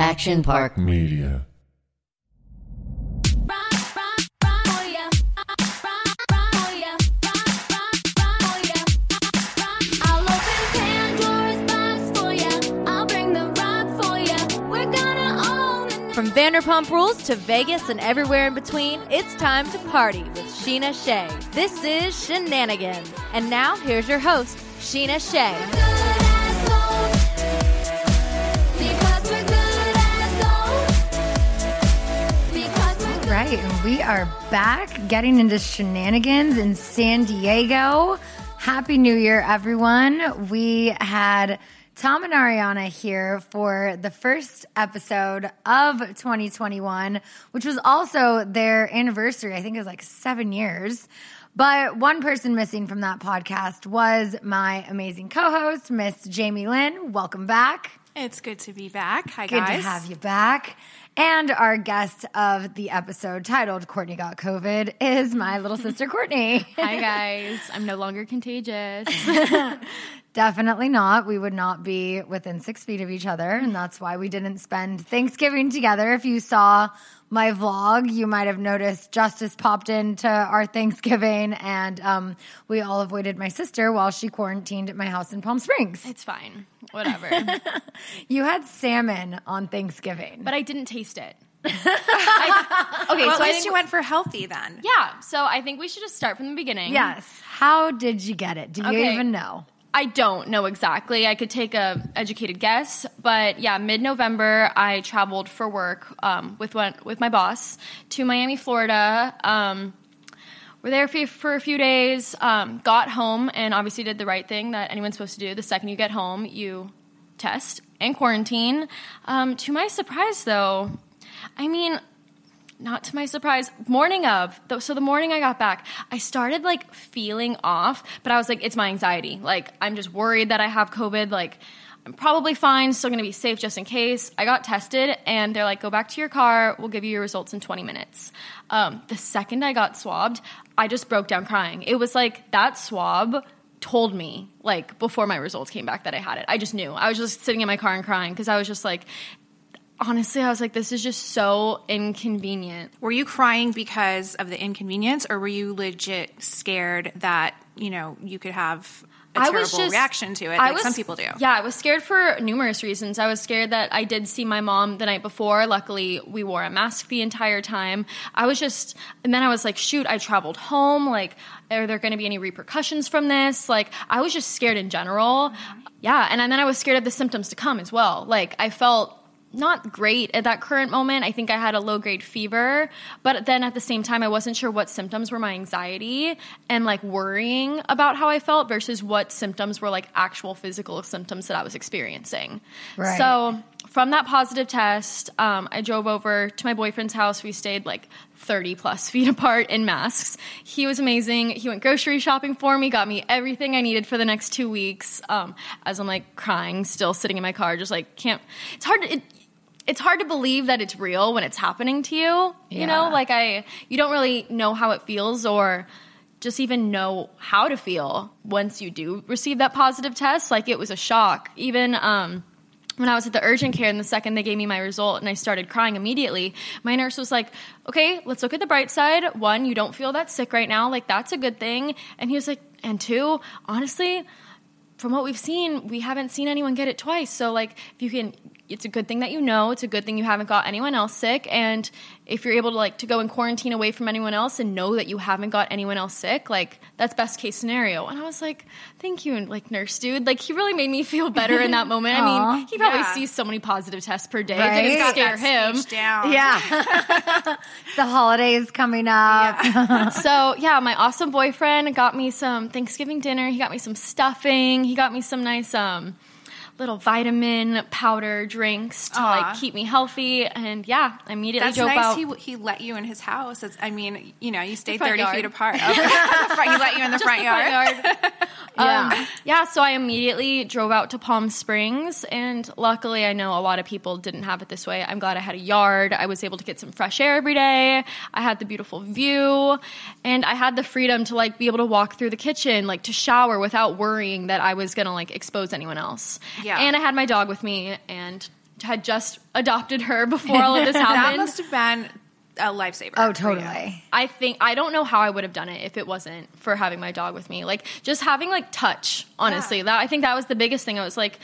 Action Park Media. From Vanderpump Rules to Vegas and everywhere in between, it's time to party with Scheana Shay. This is Scheananigans. And now, here's your host, Scheana Shay. Right, and we are back getting into shenanigans in San Diego. Happy New Year, everyone. We had Tom and Ariana here for the first episode of 2021, which was also their anniversary. I think it was like seven years. But one person missing from that podcast was my amazing co host, Miss Jamie Lynne. Welcome back. It's good to be back. Hi, Good guys. to have you back. And our guest of the episode titled Cortney Got COVID is my little sister Cortney. Hi, guys. I'm no longer contagious. Definitely not. We would not be within six feet of each other. And that's why we didn't spend Thanksgiving together. If you saw my vlog, you might have noticed Justice popped into our Thanksgiving and um, we all avoided my sister while she quarantined at my house in Palm Springs. it's fine. Whatever. You had salmon on Thanksgiving. but I didn't taste it. I- okay, Well, so at I least think, you went for healthy then. yeah. So I think we should just start from the beginning. yes. How did you get it? Do you Okay. even know? I don't know exactly. I could take a educated guess, but yeah, mid November I traveled for work um, with one with my boss to Miami, Florida. Um, we're there for, for a few days. Um, got home and obviously did the right thing that anyone's supposed to do. The second you get home, you test and quarantine. Um, to my surprise, though, I mean, not to my surprise, morning of, so the morning I got back, I started like feeling off, but I was like, it's my anxiety. Like, I'm just worried that I have COVID. Like, I'm probably fine, still gonna be safe just in case. I got tested, and they're like, go back to your car, we'll give you your results in 20 minutes. Um, the second I got swabbed, I just broke down crying. It was like that swab told me like before my results came back that I had it. I just knew. I was just sitting in my car and crying because I was just like honestly, I was like, this is just so inconvenient. Were you crying because of the inconvenience, or were you legit scared that you know you could have a I terrible was just- reaction to it, I like was- some people do? Yeah, I was scared for numerous reasons. I was scared that I did see my mom the night before. Luckily, we wore a mask the entire time. I was just, and then I was like, shoot, I traveled home. Like, are there going to be any repercussions from this? Like, I was just scared in general. Mm-hmm. Yeah, and then I was scared of the symptoms to come as well. Like, I felt not great at that current moment. I think I had a low grade fever, but then at the same time, I wasn't sure what symptoms were my anxiety and like worrying about how I felt versus what symptoms were like actual physical symptoms that I was experiencing. Right. So from that positive test, um, I drove over to my boyfriend's house. We stayed like 30 plus feet apart in masks. He was amazing. He went grocery shopping for me, got me everything I needed for the next two weeks. Um, as I'm like crying, still sitting in my car, just like can't. It's hard to. It, it's hard to believe that it's real when it's happening to you. You know, like I, you don't really know how it feels or just even know how to feel once you do receive that positive test. Like it was a shock. Even um, when I was at the urgent care and the second they gave me my result and I started crying immediately, my nurse was like, okay, let's look at the bright side. One, you don't feel that sick right now. Like that's a good thing. And he was like, and two, honestly, from what we've seen, we haven't seen anyone get it twice. So like if you can it's a good thing that you know. It's a good thing you haven't got anyone else sick. And if you're able to like to go in quarantine away from anyone else and know that you haven't got anyone else sick, like that's best case scenario. And I was like, thank you, like nurse dude. Like he really made me feel better in that moment. I mean, he probably Yeah. sees so many positive tests per day. Right? It didn't Got scare him. Down. Yeah. the holidays coming up. so yeah, my awesome boyfriend got me some Thanksgiving dinner. He got me some stuffing. He got me some nice um little vitamin powder drinks to Aw. like keep me healthy. And yeah, I immediately That's drove nice. out. He, he let you in his house. It's, I mean, you know, you stayed front 30 yard. feet apart. Okay. The front- he let you in the Just front the yard. yard. Um, yeah, so I immediately drove out to Palm Springs, and luckily, I know a lot of people didn't have it this way. I'm glad I had a yard. I was able to get some fresh air every day. I had the beautiful view, and I had the freedom to like be able to walk through the kitchen, like to shower without worrying that I was gonna like expose anyone else. Yeah. And I had my dog with me, and had just adopted her before all of this happened. That must have been a lifesaver. Oh, totally. I think I don't know how I would have done it if it wasn't for having my dog with me. Like just having like touch, honestly. That I think that was the biggest thing. I was like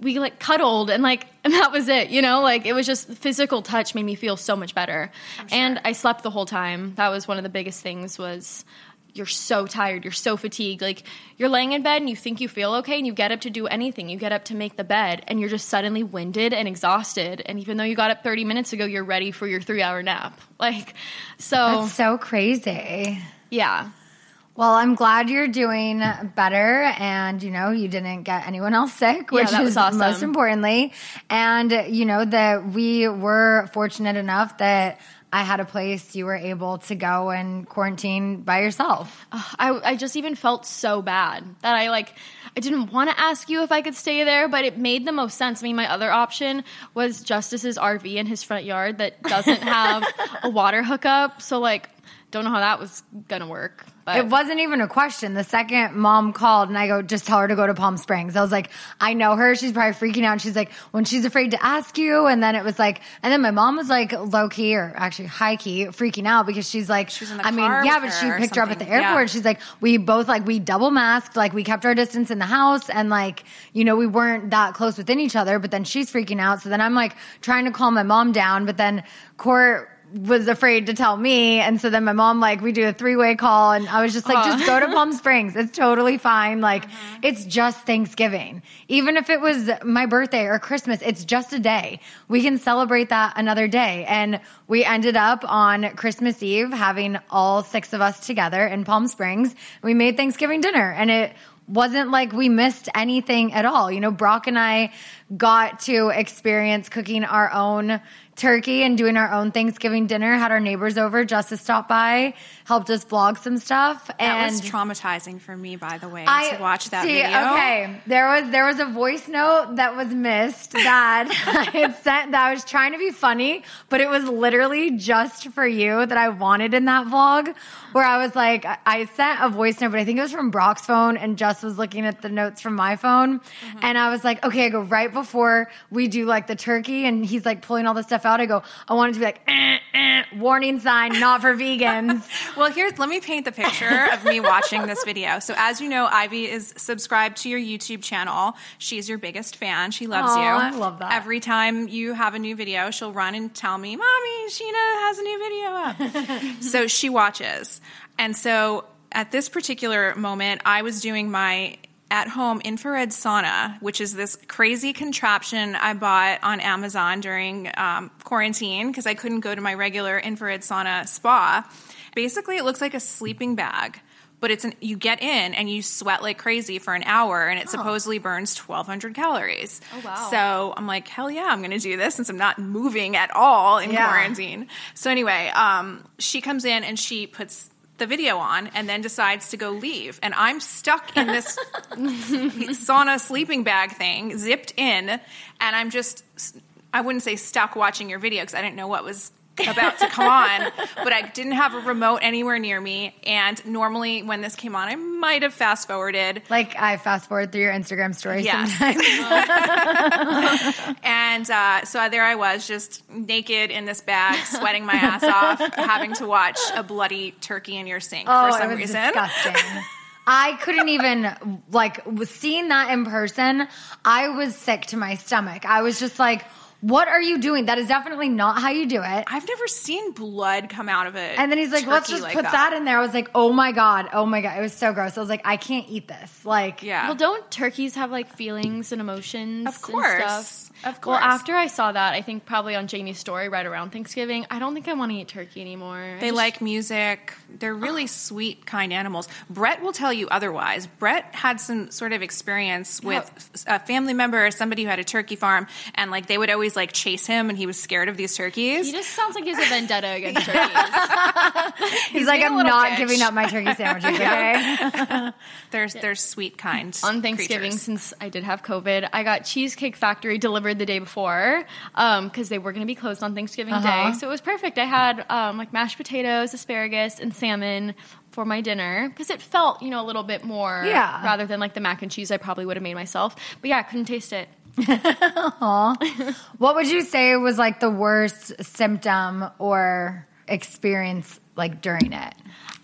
we like cuddled and like and that was it, you know? Like it was just physical touch made me feel so much better. And I slept the whole time. That was one of the biggest things was you're so tired, you're so fatigued. Like you're laying in bed and you think you feel okay and you get up to do anything. You get up to make the bed and you're just suddenly winded and exhausted. And even though you got up 30 minutes ago, you're ready for your 3-hour nap. Like so That's so crazy. yeah. Well, I'm glad you're doing better and, you know, you didn't get anyone else sick, which that was is awesome. most importantly. And, you know, that we were fortunate enough that I had a place you were able to go and quarantine by yourself. I, I just even felt so bad that I like I didn't want to ask you if I could stay there, but it made the most sense. I mean, my other option was Justice's RV in his front yard that doesn't have a water hookup. So like, don't know how that was gonna work. But It wasn't even a question. The second mom called and I go, just tell her to go to Palm Springs. I was like, I know her. She's probably freaking out. She's like, when she's afraid to ask you. And then it was like, and then my mom was like low key or actually high key freaking out because she's like, the I mean, yeah, but she picked her up at the airport. Yeah. She's like, we both like, we double masked, like we kept our distance in the house and like, you know, we weren't that close within each other, but then she's freaking out. So then I'm like trying to calm my mom down, but then Court was afraid to tell me. And so then my mom, like, we do a three way call and I was just like, just go to Palm Springs. It's totally fine. Like, uh-huh. it's just Thanksgiving. Even if it was my birthday or Christmas, it's just a day. We can celebrate that another day. And we ended up on Christmas Eve having all six of us together in Palm Springs. We made Thanksgiving dinner and it wasn't like we missed anything at all. You know, Brock and I got to experience cooking our own turkey and doing our own Thanksgiving dinner, had our neighbors over, Justice stopped by, helped us vlog some stuff. That and was traumatizing for me, by the way, I to watch that see, video. Okay, there was there was a voice note that was missed that I had sent that I was trying to be funny, but it was literally just for you that I wanted in that vlog. Where I was like, I- I sent a voice note, but I think it was from Brock's phone, and Jess was looking at the notes from my phone, Mm-hmm. and I was like, okay, I go right before we do like the turkey, and he's like pulling all the stuff out. I go, I wanted to be like, eh, eh, warning sign, not for vegans. Well, here's let me paint the picture of me watching this video. So, as you know, Ivy is subscribed to your YouTube channel. She's your biggest fan. She loves Aw, you. I love that. Every time you have a new video, she'll run and tell me, "Mommy, Scheana has a new video up." so she watches, and so at this particular moment, I was doing my at home infrared sauna, which is this crazy contraption I bought on Amazon during um, quarantine because I couldn't go to my regular infrared sauna spa. Basically, it looks like a sleeping bag, but it's an, you get in and you sweat like crazy for an hour, and it supposedly burns 1,200 calories. Oh wow. So I'm like, hell yeah, I'm going to do this since I'm not moving at all in Yeah. quarantine. So anyway, um, she comes in and she puts the video on and then decides to go leave. And I'm stuck in this sauna sleeping bag thing, zipped in, and I'm just, I wouldn't say stuck watching your video because I didn't know what was about to come on, but I didn't have a remote anywhere near me. And normally when this came on, I might have fast forwarded. Like I fast forward through your Instagram story Yes. sometimes. And uh, so there I was, just naked in this bag, sweating my ass off, having to watch a bloody turkey in your sink oh, for some reason. disgusting. I couldn't even like seeing that in person. I was sick to my stomach. I was just like, "What are you doing? That is definitely not how you do it." I've never seen blood come out of it. And then he's like, "Let's just like put that. in there." I was like, "Oh my god, oh my god!" It was so gross. I was like, "I can't eat this." Like, Yeah. Well, don't turkeys have like feelings and emotions? Of and course. stuff? Of course. Well, after I saw that, I think probably on Jamie's story right around Thanksgiving, I don't think I want to eat turkey anymore. They just- like music. They're really sweet, kind animals. Brett will tell you otherwise. Brett had some sort of experience with a family member or somebody who had a turkey farm, and like they would always like chase him, and he was scared of these turkeys. He just sounds like he has a vendetta against turkeys. he's like, "I'm not bitch." giving up my turkey sandwiches." Okay. They're they're sweet, kind. on Thanksgiving, creatures. since I did have COVID, I got Cheesecake Factory delivered the day before because they were going to be closed on Thanksgiving Uh-huh. Day. So it was perfect. I had um, like mashed potatoes, asparagus, and salmon for my dinner because it felt, you know, a little bit more Yeah. rather than like the mac and cheese I probably would have made myself. But yeah, I couldn't taste it. What would you say was like the worst symptom or experience like during it?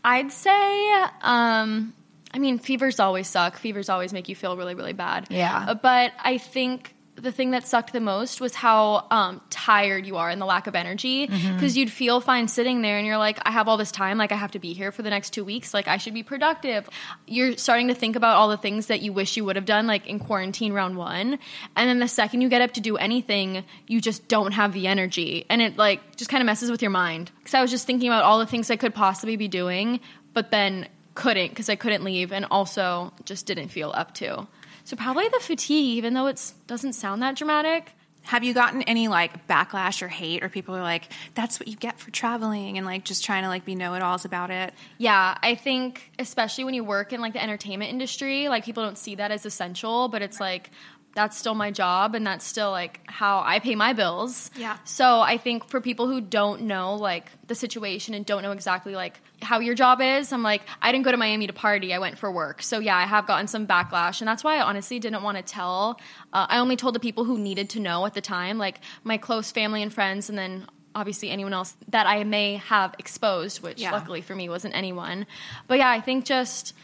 I'd say, um, I mean, fevers always suck. Fevers always make you feel really, really bad. Yeah. But I think the thing that sucked the most was how um, tired you are and the lack of energy. Mm-hmm. Because you'd feel fine sitting there and you're like, I have all this time. Like, I have to be here for the next two weeks. Like, I should be productive. You're starting to think about all the things that you wish you would have done, like in quarantine round one. And then the second you get up to do anything, you just don't have the energy. And it, like, just kind of messes with your mind. Because I was just thinking about all the things I could possibly be doing, but then couldn't because I couldn't leave and also just didn't feel up to. So probably the fatigue, even though it doesn't sound that dramatic. Have you gotten any like backlash or hate, or people are like, "That's what you get for traveling," and like just trying to like be know-it-alls about it? Yeah, I think especially when you work in like the entertainment industry, like people don't see that as essential, but it's like that's still my job and that's still like how I pay my bills. Yeah. So I think for people who don't know like the situation and don't know exactly like how your job is, I'm like, I didn't go to Miami to party. I went for work. So yeah, I have gotten some backlash, and that's why I honestly didn't want to tell. Uh, I only told the people who needed to know at the time, like my close family and friends, and then obviously anyone else that I may have exposed, which Yeah. luckily for me wasn't anyone. But yeah, I think just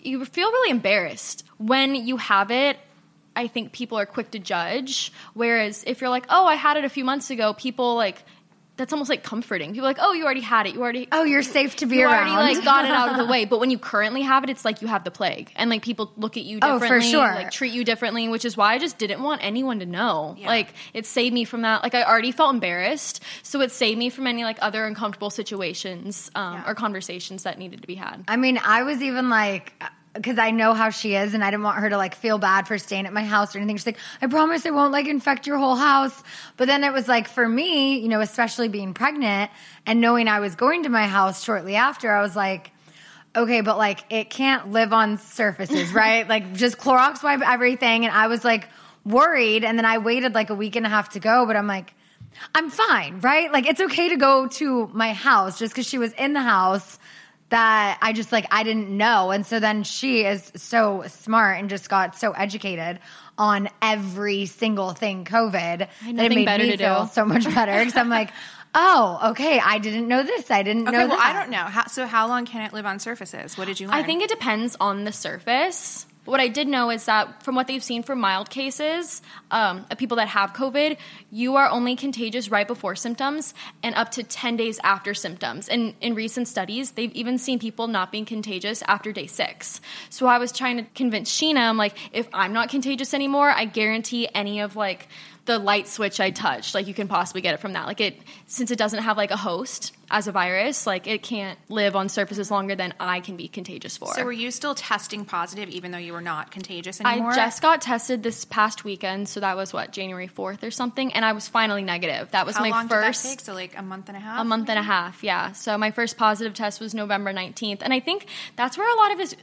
you feel really embarrassed when you have it. I think people are quick to judge. Whereas if you're like, oh, I had it a few months ago, people like that's almost like comforting. People are like, oh, you already had it. You already Oh, you're safe to be around. you around. already like got it out of the way. But when you currently have it, it's like you have the plague, and like people look at you differently, Oh, for sure. like treat you differently, which is why I just didn't want anyone to know. Like it saved me from that. Like I already felt embarrassed, so it saved me from any like other uncomfortable situations um, or conversations that needed to be had. I mean, I was even like, because I know how she is, and I didn't want her to like feel bad for staying at my house or anything. She's like, I promise I won't like infect your whole house. But then it was like for me, you know, especially being pregnant and knowing I was going to my house shortly after, I was like, okay, but like it can't live on surfaces, right? like just Clorox wipe everything. And I was like worried. And then I waited like a week and a half to go, but I'm like, I'm fine, right? Like it's okay to go to my house just because she was in the house that I just like I didn't know. And so then she is so smart and just got so educated on every single thing COVID that it nothing made better me to feel do. so much better because I'm like, oh, okay, I didn't know this. I didn't Okay, know well, that. I don't know. How, so, how long can it live on surfaces? What did you learn? I think it depends on the surface. What I did know is that from what they've seen for mild cases um, of people that have COVID, you are only contagious right before symptoms and up to 10 days after symptoms. And in recent studies, they've even seen people not being contagious after day six. So I was trying to convince Scheana, I'm like, if I'm not contagious anymore, I guarantee any of like the light switch I touched, like you can possibly get it from that. Like it, since it doesn't have like a host as a virus, like it can't live on surfaces longer than I can be contagious for. So, were you still testing positive even though you were not contagious anymore? I just got tested this past weekend, so that was what January fourth or something, and I was finally negative. That was How my first did that take? So, like a month and a half. a month and a half, yeah. So my first positive test was November 19th. And I think that's where a lot of his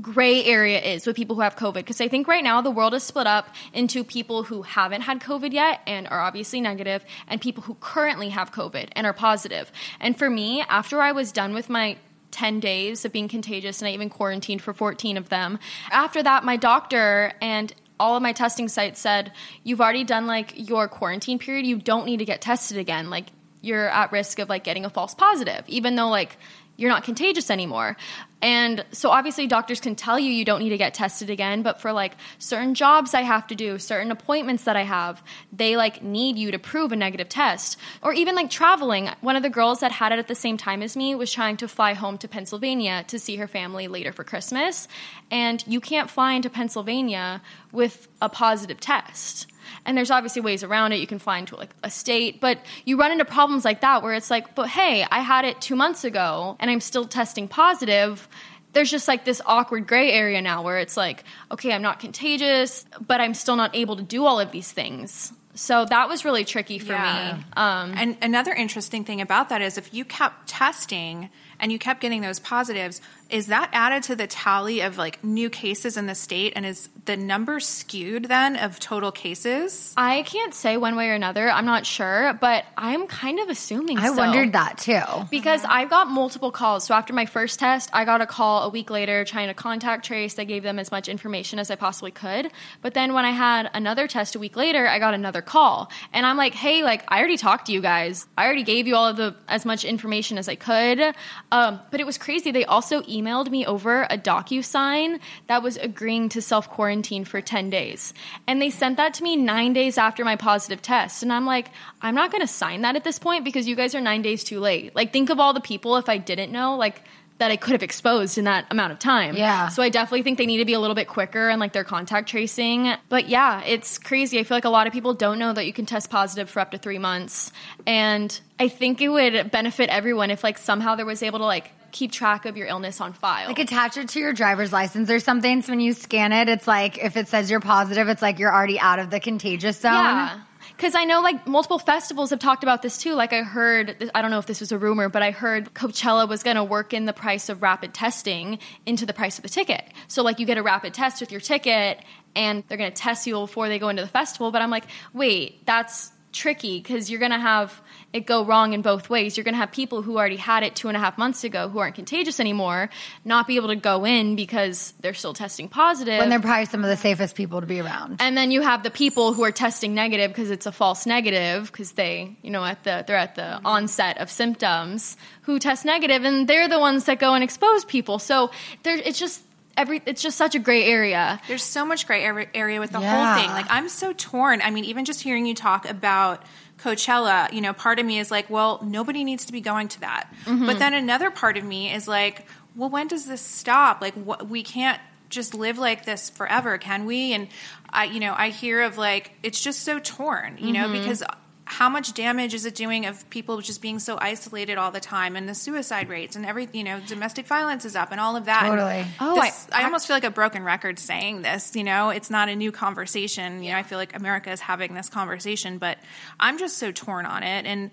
gray area is with people who have COVID. Because I think right now the world is split up into people who haven't had COVID yet and are obviously negative, and people who currently have COVID and are positive. And for me, after I was done with my 10 days of being contagious and I even quarantined for 14 of them. After that, my doctor and all of my testing sites said, You've already done like your quarantine period. You don't need to get tested again. Like, you're at risk of like getting a false positive, even though like you're not contagious anymore. And so obviously doctors can tell you you don't need to get tested again, but for like certain jobs I have to do, certain appointments that I have, they like need you to prove a negative test. Or even like traveling. One of the girls that had it at the same time as me was trying to fly home to Pennsylvania to see her family later for Christmas. And you can't fly into Pennsylvania with a positive test. And there's obviously ways around it. You can fly into like a state, but you run into problems like that where it's like, but hey, I had it two months ago and I'm still testing positive. There's just like this awkward gray area now where it's like, okay, I'm not contagious, but I'm still not able to do all of these things. So that was really tricky for Yeah. me. Um, And another interesting thing about that is if you kept testing and you kept getting those positives, is that added to the tally of like new cases in the state? And is the number skewed then of total cases? I can't say one way or another. I'm not sure, but I'm kind of assuming I so. wondered that too. Because I got multiple calls. So after my first test, I got a call a week later trying to contact trace. I gave them as much information as I possibly could. But then when I had another test a week later, I got another call. And I'm like, hey, like I already talked to you guys. I already gave you all of the as much information as I could. Um, but it was crazy. They also emailed me over a DocuSign that was agreeing to self quarantine for 10 days. And they sent that to me nine days after my positive test. And I'm like, I'm not going to sign that at this point because you guys are nine days too late. Like, think of all the people if I didn't know, like, that I could have exposed in that amount of time. Yeah. So I definitely think they need to be a little bit quicker and like their contact tracing. But yeah, it's crazy. I feel like a lot of people don't know that you can test positive for up to three months. And I think it would benefit everyone if like somehow there was able to like keep track of your illness on file. Like attach it to your driver's license or something. So when you scan it, it's like if it says you're positive, it's like you're already out of the contagious zone. Yeah. Because I know like multiple festivals have talked about this too. Like I heard, I don't know if this was a rumor, but I heard Coachella was going to work in the price of rapid testing into the price of the ticket. So like you get a rapid test with your ticket and they're going to test you before they go into the festival. But I'm like, wait, that's tricky because you're going to have it go wrong in both ways. You're going to have people who already had it two and a half months ago who aren't contagious anymore not be able to go in because they're still testing positive. When they're probably some of the safest people to be around. And then you have the people who are testing negative because it's a false negative because they, you know, at the they're at the onset of symptoms who test negative, and they're the ones that go and expose people. So there, it's just every, it's just such a gray area. There's so much gray area- area with the Yeah. whole thing. Like I'm so torn. I mean, even just hearing you talk about Coachella, you know, part of me is like, well, nobody needs to be going to that. Mm-hmm. But then another part of me is like, well, when does this stop? Like, what, we can't just live like this forever, can we? And I, you know, I hear of like, it's just so torn, you know, mm-hmm. because how much damage is it doing of people just being so isolated all the time and the suicide rates and every you know domestic violence is up and all of that. And Totally. Oh, this- I- I, almost feel like a broken record saying this you know? It's not a new conversation. You know i feel like america is having this conversation but i'm just so torn on it. And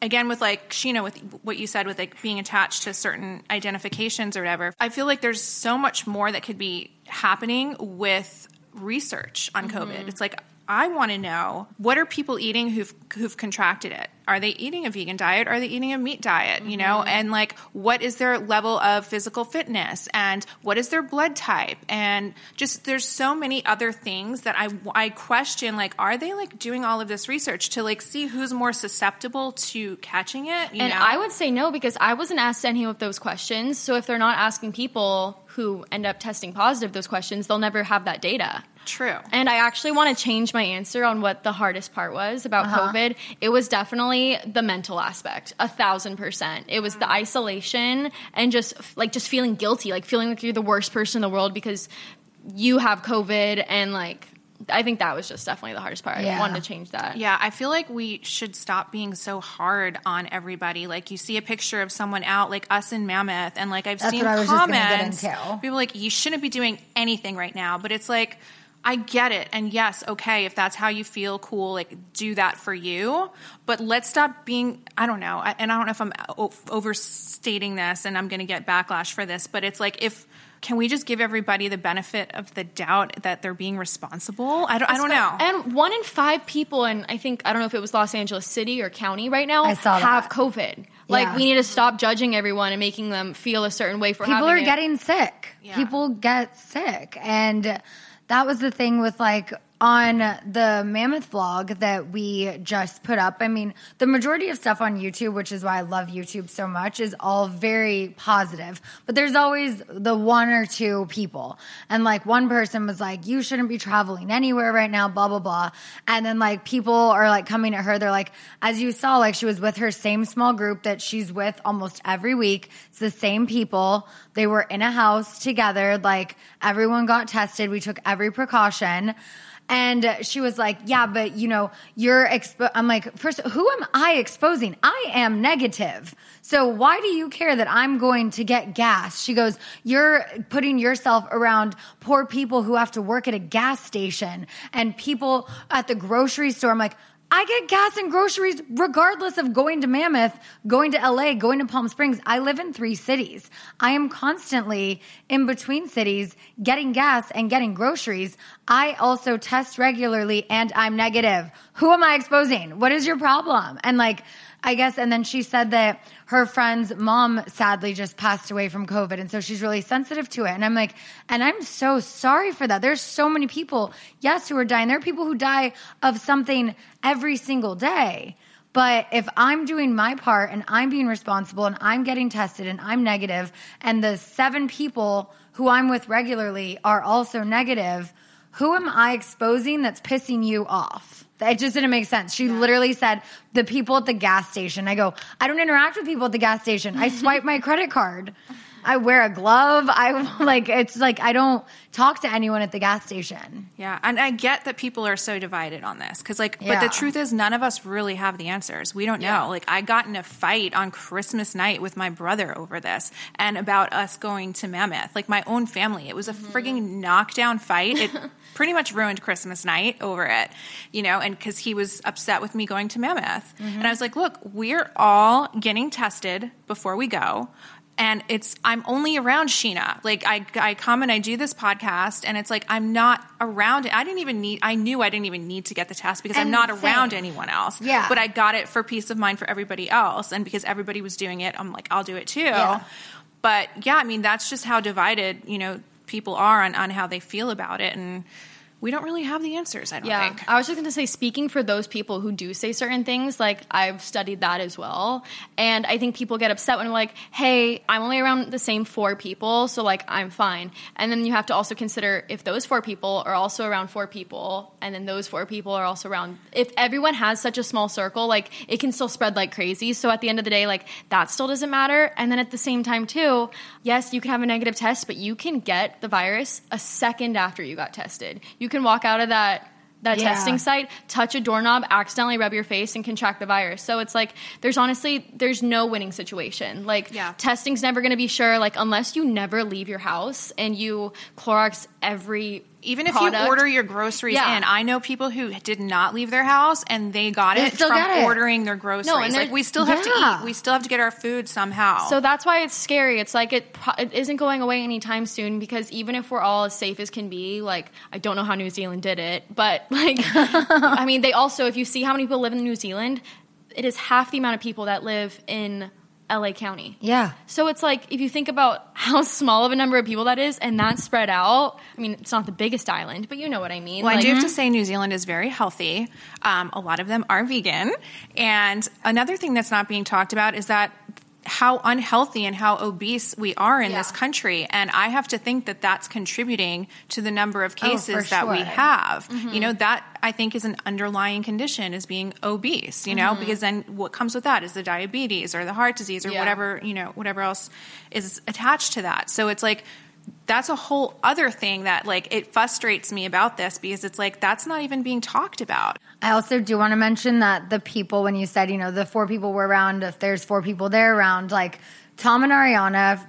again with like Scheana with what you said with like being attached to certain identifications or whatever i feel like there's so much more that could be happening with research on mm-hmm. covid. It's like I want to know what are people eating who've who've contracted it? Are they eating a vegan diet? Are they eating a meat diet? You know, mm-hmm. and like what is their level of physical fitness and what is their blood type? And just there's so many other things that I I question like are they like doing all of this research to like see who's more susceptible to catching it? You And know? I would say no because I wasn't asked any of those questions. So if they're not asking people who end up testing positive those questions, they'll never have that data. true. And I actually want to change my answer on what the hardest part was about uh-huh. COVID. It was definitely the mental aspect, a thousand percent. It was the mm-hmm. isolation and just like just feeling guilty, like feeling like you're the worst person in the world because you have COVID and like I think that was just definitely the hardest part. I Yeah. wanted to change that. Yeah, I feel like we should stop being so hard on everybody. Like you see a picture of someone out, like us in Mammoth, and like I've That's seen what I was just get comments. into. People like you shouldn't be doing anything right now, but it's like. I get it. And yes, okay, if that's how you feel, cool, like do that for you. But let's stop being, I don't know, and I don't know if I'm overstating this and I'm going to get backlash for this, but it's like if, can we just give everybody the benefit of the doubt that they're being responsible? I don't, I don't know. And one in five people, and I think I don't know if it was Los Angeles City or county right now, I saw have that. COVID. Like Yeah. we need to stop judging everyone and making them feel a certain way for people having are it. getting sick. Yeah. People get sick. And that was the thing with like on the Mammoth vlog that we just put up, I mean, the majority of stuff on YouTube, which is why I love YouTube so much, is all very positive. But there's always the one or two people. And like one person was like, you shouldn't be traveling anywhere right now, blah, blah, blah. And then like people are like coming at her. They're like, as you saw, like she was with her same small group that she's with almost every week. It's the same people. They were in a house together. Like everyone got tested. We took every precaution. And she was like, yeah, but you know, you're. I'm like, first, who am I exposing? I am negative. So why do you care that I'm going to get gas? She goes, you're putting yourself around poor people who have to work at a gas station and people at the grocery store. I'm like, I get gas and groceries regardless of going to Mammoth, going to LA, going to Palm Springs. I live in three cities. I am constantly in between cities getting gas and getting groceries. I also test regularly and I'm negative. Who am I exposing? What is your problem? And like, I guess, and then she said that her friend's mom sadly just passed away from COVID. And so she's really sensitive to it. And I'm like, and I'm so sorry for that. There's so many people, yes, who are dying. There are people who die of something every single day. But if I'm doing my part and I'm being responsible and I'm getting tested and I'm negative, and the seven people who I'm with regularly are also negative, who am I exposing that's pissing you off? It just didn't make sense. She literally said, the people at the gas station. I go, I don't interact with people at the gas station. I swipe my credit card. I wear a glove. I like, it's like, I don't talk to anyone at the gas station. Yeah, and I get that people are so divided on this because, like, but the truth is, none of us really have the answers. We don't know. Like, I got in a fight on Christmas night with my brother over this and about us going to Mammoth. Like, my own family. It was a mm-hmm. frigging knockdown fight. It pretty much ruined Christmas night over it, you know, and because he was upset with me going to Mammoth. Mm-hmm. And I was like, look, we're all getting tested before we go and it's I'm only around Scheana. Like I I come and I do this podcast and it's like I'm not around it. I didn't even need I knew I didn't even need to get the test because I'm And not same. around anyone else. Yeah. But I got it for peace of mind for everybody else and because everybody was doing it, I'm like I'll do it too. Yeah. But yeah, I mean that's just how divided, you know, people are on on how they feel about it and we don't really have the answers, I don't Yeah, think. I was just going to say, speaking for those people who do say certain things, like I've studied that as well, and I think people get upset when like, "Hey, I'm only around the same four people, so like I'm fine." And then you have to also consider if those four people are also around four people, and then those four people are also around. If everyone has such a small circle, like it can still spread like crazy. So at the end of the day, like that still doesn't matter. And then at the same time, too, yes, you can have a negative test, but you can get the virus a second after you got tested. You can walk out of that that Yeah. testing site, touch a doorknob, accidentally rub your face, and contract the virus. So it's like there's honestly there's no winning situation. Like Yeah. testing's never going to be sure. Like unless you never leave your house and you Clorox every Even if product. you order your groceries Yeah. in, I know people who did not leave their house and they got They it from it. ordering their groceries. No, and like we still have Yeah. to eat. We still have to get our food somehow. So that's why it's scary. It's like it, it isn't going away anytime soon because even if we're all as safe as can be, like I don't know how New Zealand did it, but like I mean, they also if you see how many people live in New Zealand, it is half the amount of people that live in LA County. Yeah. So it's like if you think about how small of a number of people that is, and that's spread out. I mean, it's not the biggest island, but you know what I mean. Well, I do have to say, New Zealand is very healthy. Um, a lot of them are vegan. And another thing that's not being talked about is that how unhealthy and how obese we are in this country. And I have to think that that's contributing to the number of Oh, cases for that we have. Mm-hmm. You know, that I think is an underlying condition is being obese, you know, Mm-hmm. because then what comes with that is the diabetes or the heart disease or Yeah. whatever, you know, whatever else is attached to that. So it's like, that's a whole other thing that like it frustrates me about this because it's like that's not even being talked about. I also do want to mention that the people, when you said, you know, the four people were around, if there's four people there around, like Tom and Ariana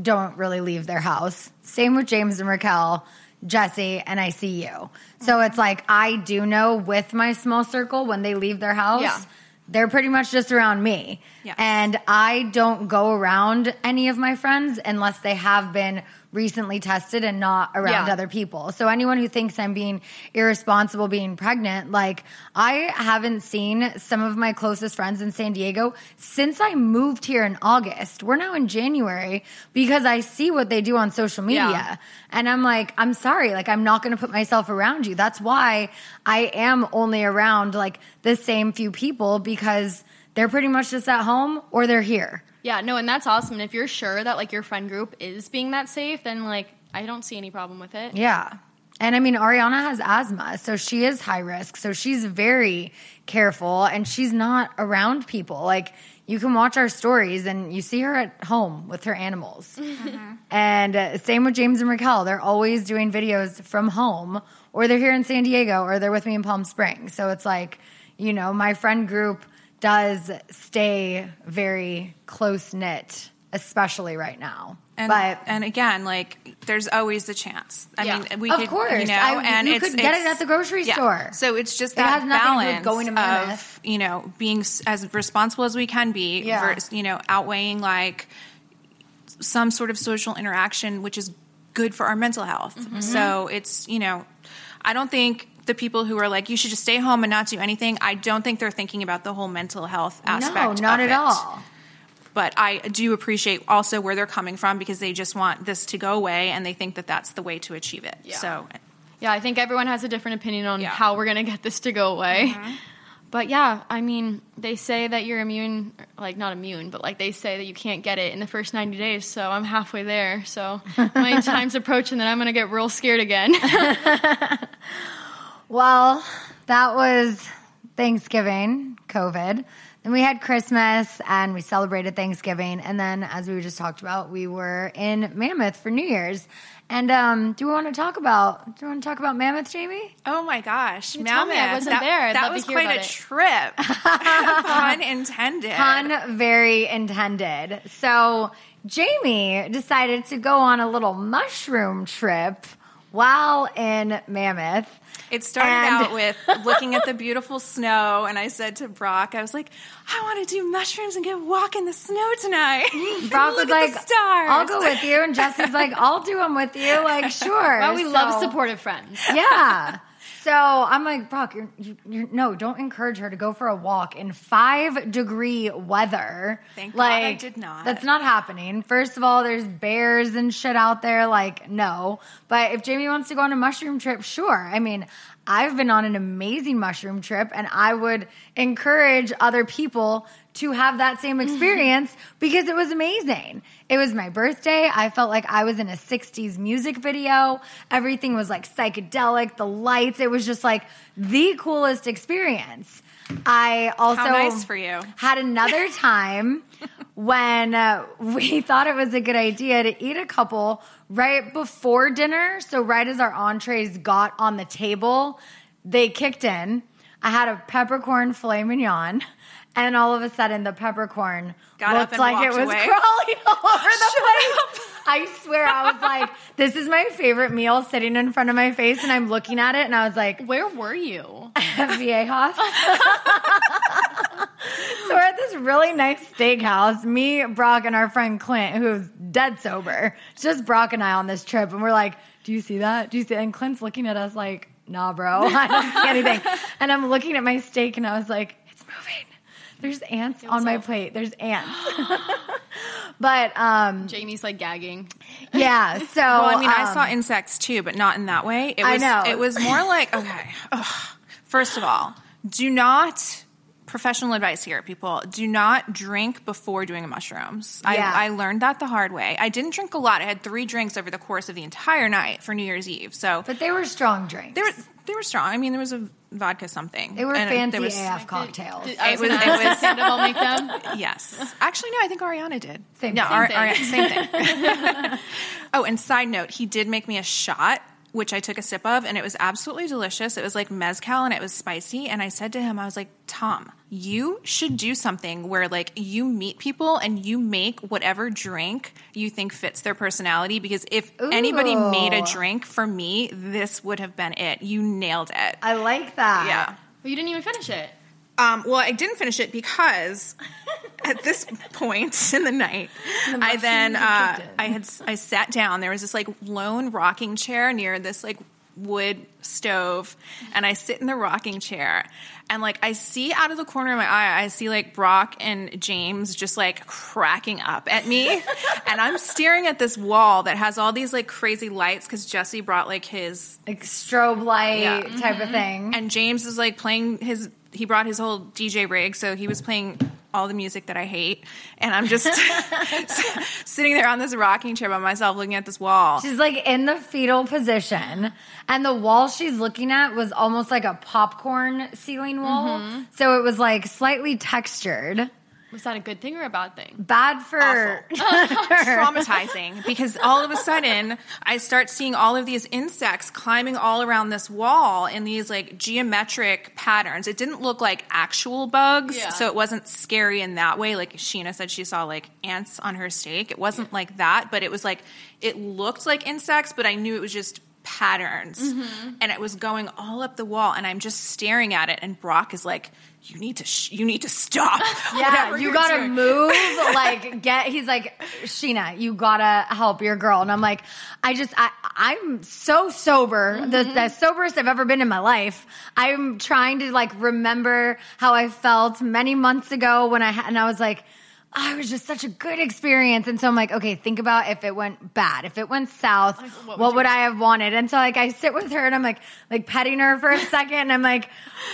don't really leave their house. Same with James and Raquel, Jesse, and I see you. So mm-hmm. it's like, I do know with my small circle, when they leave their house, Yeah. they're pretty much just around me. And I don't go around any of my friends unless they have been recently tested and not around Yeah. other people. So anyone who thinks I'm being irresponsible being pregnant, like I haven't seen some of my closest friends in San Diego since I moved here in August. We're now in January because I see what they do on social media. Yeah. And I'm like, I'm sorry, like I'm not going to put myself around you. That's why I am only around like the same few people because they're pretty much just at home or they're here. Yeah, no, and that's awesome. And if you're sure that like your friend group is being that safe, then like I don't see any problem with it. Yeah. And I mean, Ariana has asthma, so she is high risk. So she's very careful and she's not around people. Like, you can watch our stories and you see her at home with her animals. And uh, same with James and Raquel. They're always doing videos from home, or they're here in San Diego, or they're with me in Palm Springs. So it's like, you know, my friend group does stay very close knit, especially right now. And, but and again, like there's always the chance. I Yeah. mean, we Of could, course. you know, I- and you could get it at the grocery yeah. store. So it's just It that to balance going to Mammoth. of you know being as responsible as we can be, Yeah. versus, you know, outweighing like some sort of social interaction, which is good for our mental health. Mm-hmm. So it's you know, I don't think. The people who are like, you should just stay home and not do anything. I don't think they're thinking about the whole mental health aspect. no, not at it all. but I do appreciate also where they're coming from because they just want this to go away and they think that that's the way to achieve it. Yeah. So, Yeah, I think everyone has a different opinion on Yeah. how we're gonna get this to go away. Mm-hmm. But yeah, I mean, they say that you're immune, like not immune, but like they say that you can't get it in the first 90 days. So I'm halfway there. So my time's approaching that I'm gonna get real scared again. Well, that was Thanksgiving, COVID. Then we had Christmas and we celebrated Thanksgiving. And then, as we just talked about, we were in Mammoth for New Year's. And um, do we want to talk about? Do you want to talk about Mammoth, Jamie? oh my gosh, You told me I Mammoth, wasn't that, there. I'd that love to was hear quite about a it. trip. Pun intended. Pun very intended. So Jamie decided to go on a little mushroom trip while in Mammoth. It started And- out with looking at the beautiful snow, and I said to Brock, I was like, I want to do mushrooms and go walk in the snow tonight. Brock was like, stars. "I'll go with you," and Jesse's like, "I'll do them with you." Like, sure. well, we So- love supportive friends. Yeah. So I'm like, Brock, you're, you you're, no, don't encourage her to go for a walk in five degree weather. Thank God like, I did not. That's not happening. First of all, there's bears and shit out there. Like, no. But if Jamie wants to go on a mushroom trip, sure. I mean, I've been on an amazing mushroom trip, and I would encourage other people to have that same experience because it was amazing. It was my birthday. I felt like I was in a 60s music video. Everything was like psychedelic, the lights. It was just like the coolest experience. I also How nice for you. had another time when uh, we thought it was a good idea to eat a couple right before dinner. So, right as our entrees got on the table, they kicked in. I had a peppercorn filet mignon. And all of a sudden, the peppercorn Got up and like it was away. crawling all over the place. I swear, I was like, "This is my favorite meal," sitting in front of my face, and I'm looking at it, and I was like, Where were you? Viejas. so we're at this really nice steakhouse. Me, Brock, and our friend Clint, who's dead sober. It's just Brock and I on this trip, and we're like, "Do you see that? Do you see?" And Clint's looking at us like, "Nah, bro, I don't see anything." and I'm looking at my steak, and I was like. There's ants on my plate. There's ants. but um, Jamie's like gagging. yeah. So Well, I mean, I um, saw insects too, but not in that way. It I was, know. It was more like, okay, ugh. first of all, do not, professional advice here, people, do not drink before doing mushrooms. Yeah. I, I learned that the hard way. I didn't drink a lot. I had three drinks over the course of the entire night for New Year's Eve. So But they were strong drinks. they were, they were strong. I mean, there was a vodka something. They were And fancy there was- AF cocktails. Did- I It was, was- gonna it ask, was- did Sandoval make them? Yes. Actually, no, I think Ariana did. Same- yeah, same Ar- thing. Ari- same thing. oh, and side note, he did make me a shot, which I took a sip of, and it was absolutely delicious. It was like mezcal and it was spicy. And I said to him, I was like, Tom, you should do something where like you meet people and you make whatever drink you think fits their personality. Because if anybody made a drink for me, this would have been it. You nailed it. I like that. yeah. Well, you didn't even finish it. Um, well, I didn't finish it because at this point in the night, I then uh, I had I sat down. There was this like lone rocking chair near this like wood stove, and I sit in the rocking chair, and like I see out of the corner of my eye, I see like Brock and James just like cracking up at me, and I'm staring at this wall that has all these like crazy lights because Jesse brought like his Like strobe light Yeah. type of thing. and James is like playing his. He brought his whole DJ rig, so he was playing all the music that I hate, and I'm just sitting there on this rocking chair by myself, looking at this wall. She's like in the fetal position, and the wall she's looking at was almost like a popcorn ceiling wall. Mm-hmm. So it was like slightly textured. Was that a good thing or a bad thing? Bad for traumatizing because all of a sudden I start seeing all of these insects climbing all around this wall in these like geometric patterns. It didn't look like actual bugs, Yeah. so it wasn't scary in that way. Like Scheana said, she saw like ants on her steak. It wasn't like that, but it was like it looked like insects, but I knew it was just patterns mm-hmm. and it was going all up the wall and i'm just staring at it and brock is like you need to sh- you need to stop Yeah, you gotta doing." move. Like, get. He's like, Scheana, you gotta help your girl. And I'm like, I just, I, I'm so sober, the, mm-hmm. the soberest I've ever been in my life. I'm trying to like remember how I felt many months ago when I had, and I was like. "Oh, it was just such a good experience. And so I'm like, okay, think about if it went bad, if it went south, what, would, I have wanted? And so like I sit with her and I'm like, like petting her for a second and I'm like,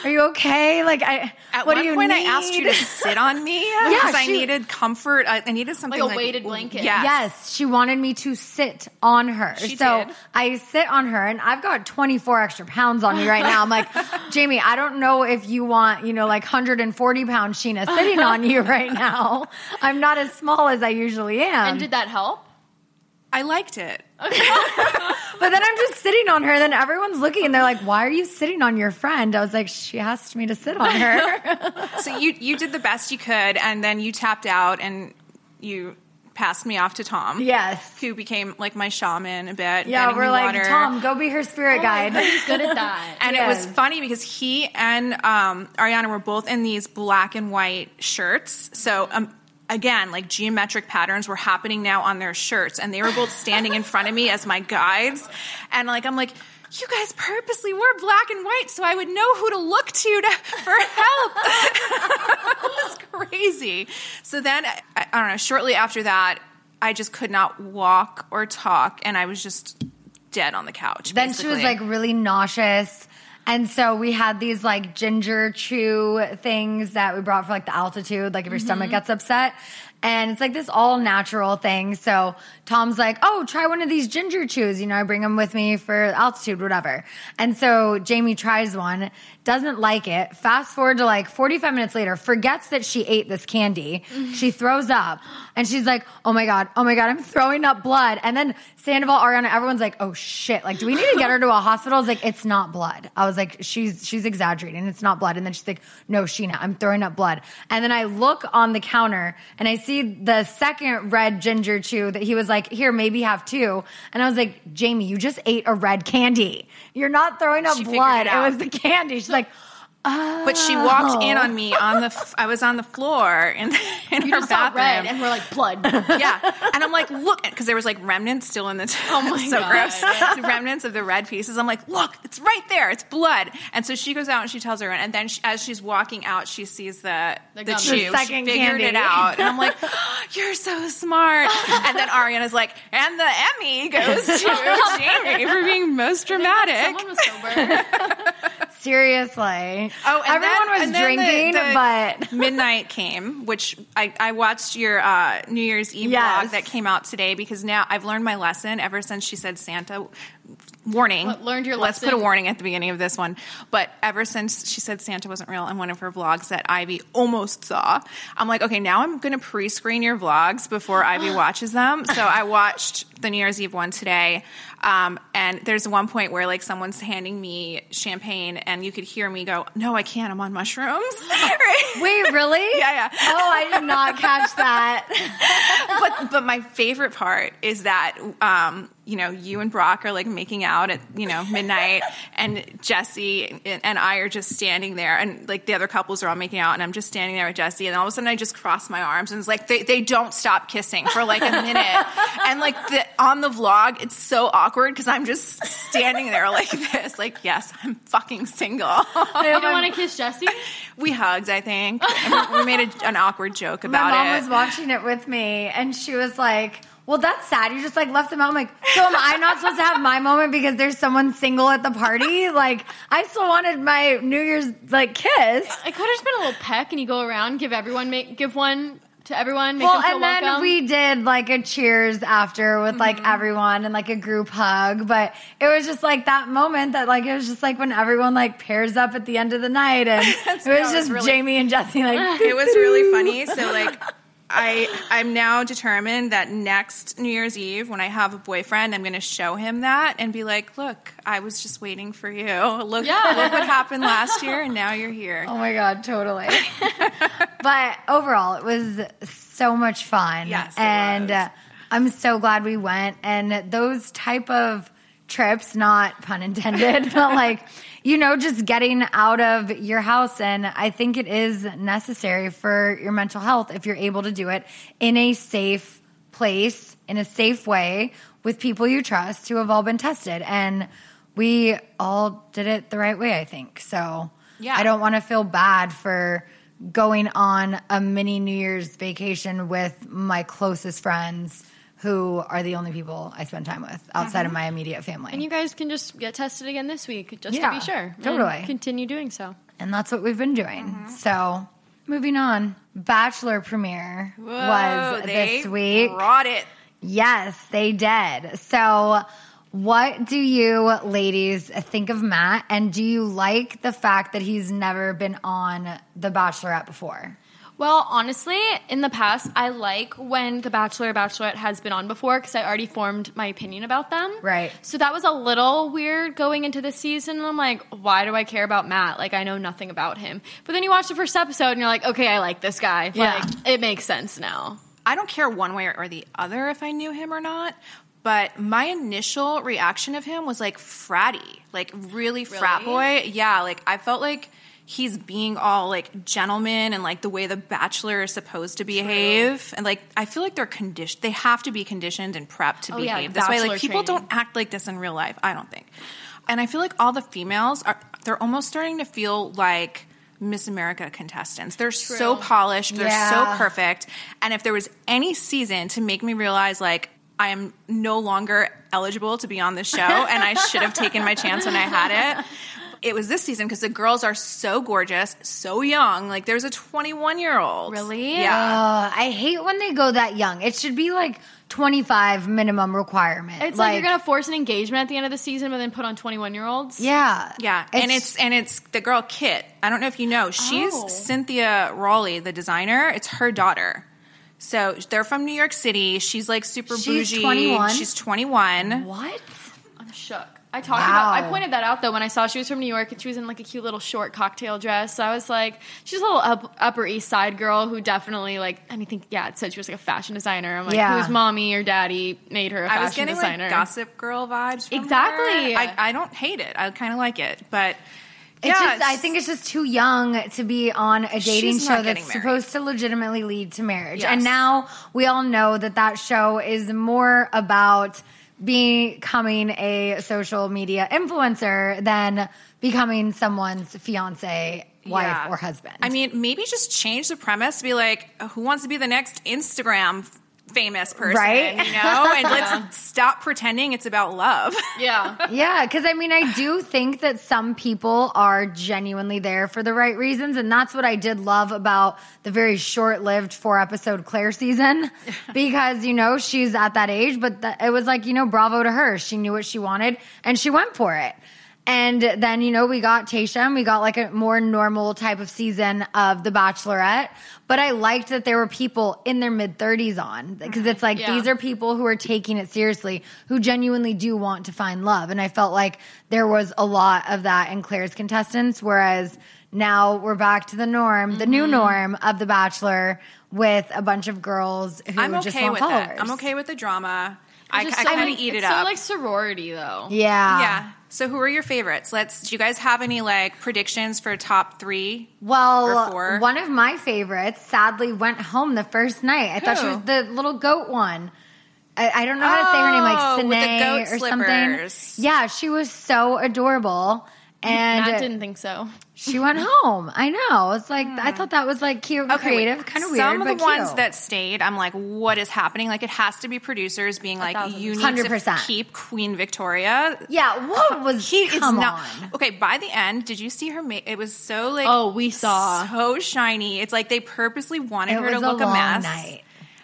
are you okay? Like I, At what one do you point, need? I asked you to sit on me because I needed comfort. I, I needed something Like a weighted blanket. Yes. Yes, she wanted me to sit on her. She so did. I sit on her and I've got 24 extra pounds on me right now. I'm like, Jamie, I don't know if you want, you know, like 140 pound Scheana sitting on you right now. I'm not as small as I usually am. And did that help? I liked it. but then I'm just sitting on her. And then everyone's looking and they're like, why are you sitting on your friend? I was like, she asked me to sit on her. So you you did the best you could, and then you tapped out and you passed me off to Tom. yes. Who became like my shaman a bit. Yeah, we're me like, water. Tom, go be her spirit guide. He's good at that. And it was funny because he and um, Ariana were both in these black and white shirts. So um, again, like geometric patterns were happening now on their shirts, and they were both standing in front of me as my guides. And like I'm like. You guys purposely wore black and white so I would know who to look to, to for help. it was crazy. So then, I, I don't know, shortly after that, I just could not walk or talk, and I was just dead on the couch. Then she was like really nauseous. And so we had these like ginger chew things that we brought for like the altitude, like if your stomach mm-hmm. gets upset. And it's like this all natural thing. So Tom's like, oh, try one of these ginger chews. You know, I bring them with me for altitude, whatever. And so Jamie tries one, doesn't like it. Fast forward to like 45 minutes later, forgets that she ate this candy. She throws up and she's like, oh my God, oh my God, I'm throwing up blood. And then Sandoval, Ariana, everyone's like, oh shit, like, do we need to get her to a hospital? I was like, it's not blood. I was like, she's, she's exaggerating. It's not blood. And then she's like, no, Scheana, I'm throwing up blood. And then I look on the counter and I see the second red ginger chew that he was like, here, maybe have two. And I was like, Jamie, you just ate a red candy. You're not throwing up She blood. it It, was the candy. She's like, oh. But she walked in on me on the. Oh. f- I was on the floor in, in You her bathroom. and we're like blood. yeah, and I'm like, look, because there was like remnants still in the. oh my so God. gross. The remnants of the red pieces. I'm like, look, it's right there. It's blood. And so she goes out and she tells her, and then she, as she's walking out, she sees the the, gum. chew. The she figured candy. it out, and I'm like, oh, you're so smart. And then Ariana's like, and the Emmy goes to Jamie for being most dramatic. Someone was sober. Seriously. Oh, and everyone then- was then the- drinking, the but midnight came, which I, I watched your uh, New Year's Eve Yes. vlog that came out today because now I've learned my lesson ever since she said Santa. Warning. Learned your Let's put a warning at the beginning of this one. But ever since she said Santa wasn't real in one of her vlogs that Ivy almost saw, I'm like, okay, now I'm going to pre screen your vlogs before Ivy watches them. So I watched the New Year's Eve one today. Um, and there's one point where like someone's handing me champagne and you could hear me go, no, I can't. I'm on mushrooms. Right? wait, really? Yeah, yeah. Oh, I did not catch that. but but my favorite part is that um, you know, you and Brock are like making out at, you know, midnight and Jesse and I are just standing there and like the other couples are all making out and I'm just standing there with Jesse and all of a sudden I just cross my arms and it's like they, they don't stop kissing for like a minute. and like the, on the vlog, it's so awkward because I'm just standing there like this, like, yes, I'm fucking single. You don't want to kiss Jesse? we hugged, I think. And we made a, an awkward joke about it. My mom it. was watching it with me, and she was like, "Well, that's sad. You just like left them out." I'm like, "So am I not supposed to have my moment because there's someone single at the party?" Like, I still wanted my New Year's like kiss. I could have just been a little peck and you go around, give everyone, make, give one to everyone, make Well, them feel and then welcome. we did like a cheers after with like mm-hmm. everyone and like a group hug. But it was just like that moment that like it was just like when everyone like pairs up at the end of the night and it was No, it was just really- Jamie and Jesse like it was really funny. So like I I'm now determined that next New Year's Eve when I have a boyfriend, I'm going to show him that and be like, "Look, I was just waiting for you. Look, Yeah. look what happened last year, and now you're here." Oh my god, totally. but overall, it was so much fun. Yes, and uh, I'm so glad we went. And those type of trips, not pun intended, but like you know, just getting out of your house, and I think it is necessary for your mental health if you're able to do it in a safe place, in a safe way, with people you trust who have all been tested and. We all did it the right way, I think. So, Yeah. I don't want to feel bad for going on a mini New Year's vacation with my closest friends who are the only people I spend time with outside of uh-huh. my immediate family. and you guys can just get tested again this week just Yeah, to be sure. totally. continue doing so. and that's what we've been doing. Uh-huh. So, moving on. Bachelor premiere was they this week. They brought it. Yes, they did. So, what do you ladies think of Matt? And do you like the fact that he's never been on The Bachelorette before? Well, honestly, in the past, I like when The Bachelor or Bachelorette has been on before because I already formed my opinion about them. Right. So that was a little weird going into this season. And I'm like, why do I care about Matt? Like, I know nothing about him. But then you watch the first episode and you're like, okay, I like this guy. Yeah. Like, it makes sense now. I don't care one way or the other if I knew him or not. But my initial reaction of him was like fratty, like really, frat boy. Yeah, like I felt like he's being all like gentleman and like the way the bachelor is supposed to behave. And like I feel like they're conditioned. They have to be conditioned and prepped to Oh, yeah, behave this way. Like people training. don't act like this in real life. I don't think. And I feel like all the females are. They're almost starting to feel like. Miss America contestants. They're so polished. They're Yeah. so perfect. And if there was any season to make me realize, like, I am no longer eligible to be on this show and I should have taken my chance when I had it, it was this season because the girls are so gorgeous, so young. Like, there's a 21 year old. Really? Yeah. Uh, I hate when they go that young. It should be like 25 minimum requirement. It's like, you're going to force an engagement at the end of the season, but then put on 21 year olds. Yeah. Yeah, and it's and it's the girl Kit. I don't know if you know. She's Oh. Cynthia Rowley, the designer. It's her daughter. So they're from New York City. She's like super She's bougie. 21? She's 21. What? I'm shook. I talked Wow. about. I pointed that out though when I saw she was from New York and she was in like a cute little short cocktail dress. So I was like, she's a little up, Upper East Side girl who definitely like. I mean, think yeah, it said she was like a fashion designer. I'm like, Yeah. whose mommy or daddy made her a fashion I was getting designer? like Gossip Girl vibes. From Exactly. her. I, I don't hate it. I kind of like it, but It's yeah, just, I think it's just too young to be on a dating show that's married. supposed to legitimately lead to marriage. Yes. And now we all know that that show is more about becoming a social media influencer than becoming someone's fiance, wife, Yeah. or husband. I mean, maybe just change the premise to be like, who wants to be the next Instagram famous person? Right? You know, and let's stop pretending it's about love. yeah. Yeah, because I mean, I do think that some people are genuinely there for the right reasons. And that's what I did love about the very short lived four episode Claire season. Because, you know, she's at that age, but th- it was like, you know, bravo to her. She knew what she wanted and she went for it. And then, you know, we got Tasha and we got like a more normal type of season of The Bachelorette. But I liked that there were people in their mid 30s on because it's like Yeah. these are people who are taking it seriously, who genuinely do want to find love. And I felt like there was a lot of that in Claire's contestants, whereas now we're back to the norm, the new mm-hmm. norm of The Bachelor with a bunch of girls who I'm just okay want with followers. it. I'm okay with the drama. I, I Just kind of eat it up. it's up. So like sorority though. Yeah. yeah. So who are your favorites? Let's. Do you guys have any like predictions for top three? Or Well, four? one of my favorites sadly went home the first night. I thought she was the little goat one. I, I don't know how to say her name, Oh, like the Sine goat or slippers. something. Yeah, she was so adorable. And Matt didn't think so. she went home. I know. It's like I hmm. thought that was like cute, and Okay, wait. creative, kind of weird. Some of but the ones cute. that stayed, I'm like, what is happening? Like, it has to be producers being like, you need percent. to keep Queen Victoria. yeah, what was He is come not on? okay. By the end, did you see her? Ma- it was so like Oh, we saw. so shiny. It's like they purposely wanted It her was to look a a, long mess, night.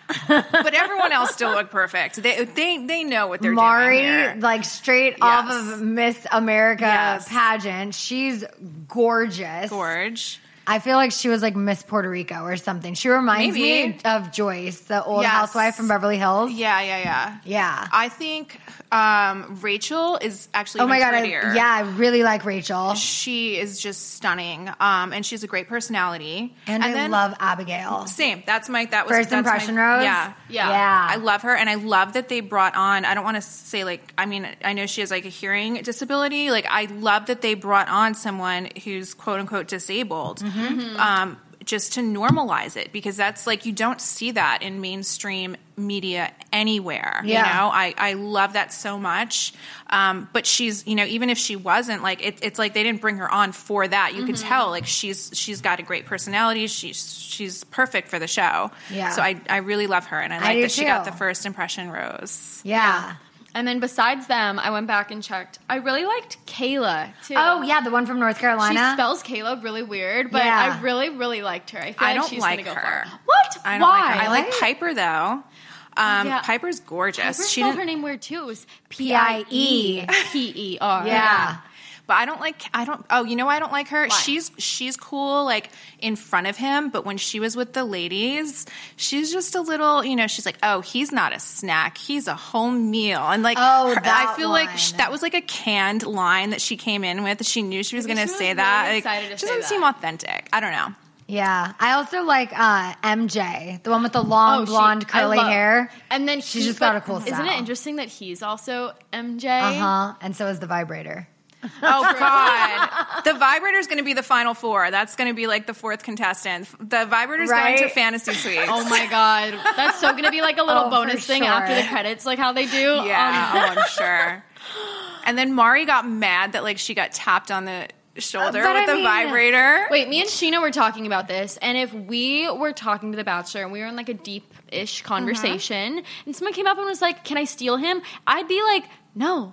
but everyone else still looked perfect. They they they know what they're Mari, doing here. like straight off of Miss America Yes. pageant, she's gorgeous. Gorge. I feel like she was like Miss Puerto Rico or something. She reminds Maybe. me of Joyce, the old Yes. housewife from Beverly Hills. Yeah, yeah, yeah. Yeah. I think um, Rachel is actually. oh my god, I, yeah, I really like Rachel, She is just stunning, um, and she has a great personality. and, I then- love Abigail. Same. That's my that was First that's my- impression rose. Yeah, Yeah. yeah. I love her, and I love that they brought on. I don't want to say like. I mean, I know she has like a hearing disability. Like, I love that they brought on someone who's quote unquote disabled, Mm-hmm. um, just to normalize it because that's like you don't see that in mainstream media anywhere. Yeah. You know, I I love that so much. Um, but she's you know even if she wasn't like it, it's like they didn't bring her on for that. You could tell like she's she's got a great personality. She's she's perfect for the show. Yeah. So I I really love her, and I I like that she got the first impression rose. yeah. And then besides them, I went back and checked. I really liked Kayla too. Oh yeah, the one from North Carolina. She spells Caleb really weird, but Yeah. I really, really liked her. I, feel I like don't she's like gonna go her. far. What? I don't Why? like her. I like Piper though. Um, Yeah. Piper's gorgeous. Piper she spelled her name weird too. It was P. I E P E R. yeah. But I don't like. I don't. Oh, you know why I don't like her? She's she's cool like in front of him, but when she was with the ladies, she's just a little. You know, she's like, oh, he's not a snack. He's a home meal, and like, Oh, her- I feel like sh- one. that was like a canned line that she came in with. She knew she was going to she say really that. Like, to it say doesn't that. seem authentic. I don't know. Yeah. I also like uh, MJ, the one with the long Oh, she- blonde curly love- hair. And then She's he- just got a cool Isn't style. it interesting that he's also MJ? Uh huh. And so is the vibrator. Oh God, the vibrator is going to be the final four. That's going to be like the fourth contestant. The vibrator's Right? going to fantasy suite. Oh my god, that's so gonna be like a little Oh, bonus thing sure. after the credits, like how they do. Yeah, Um, oh, I'm sure. And then Mari got mad that like she got tapped on the shoulder But with I the mean- vibrator. Wait, me and Scheana were talking about this, and if we were talking to the Bachelor and we were in like a deep-ish conversation, and someone came up and was like, "Can I steal him?" I'd be like, "No."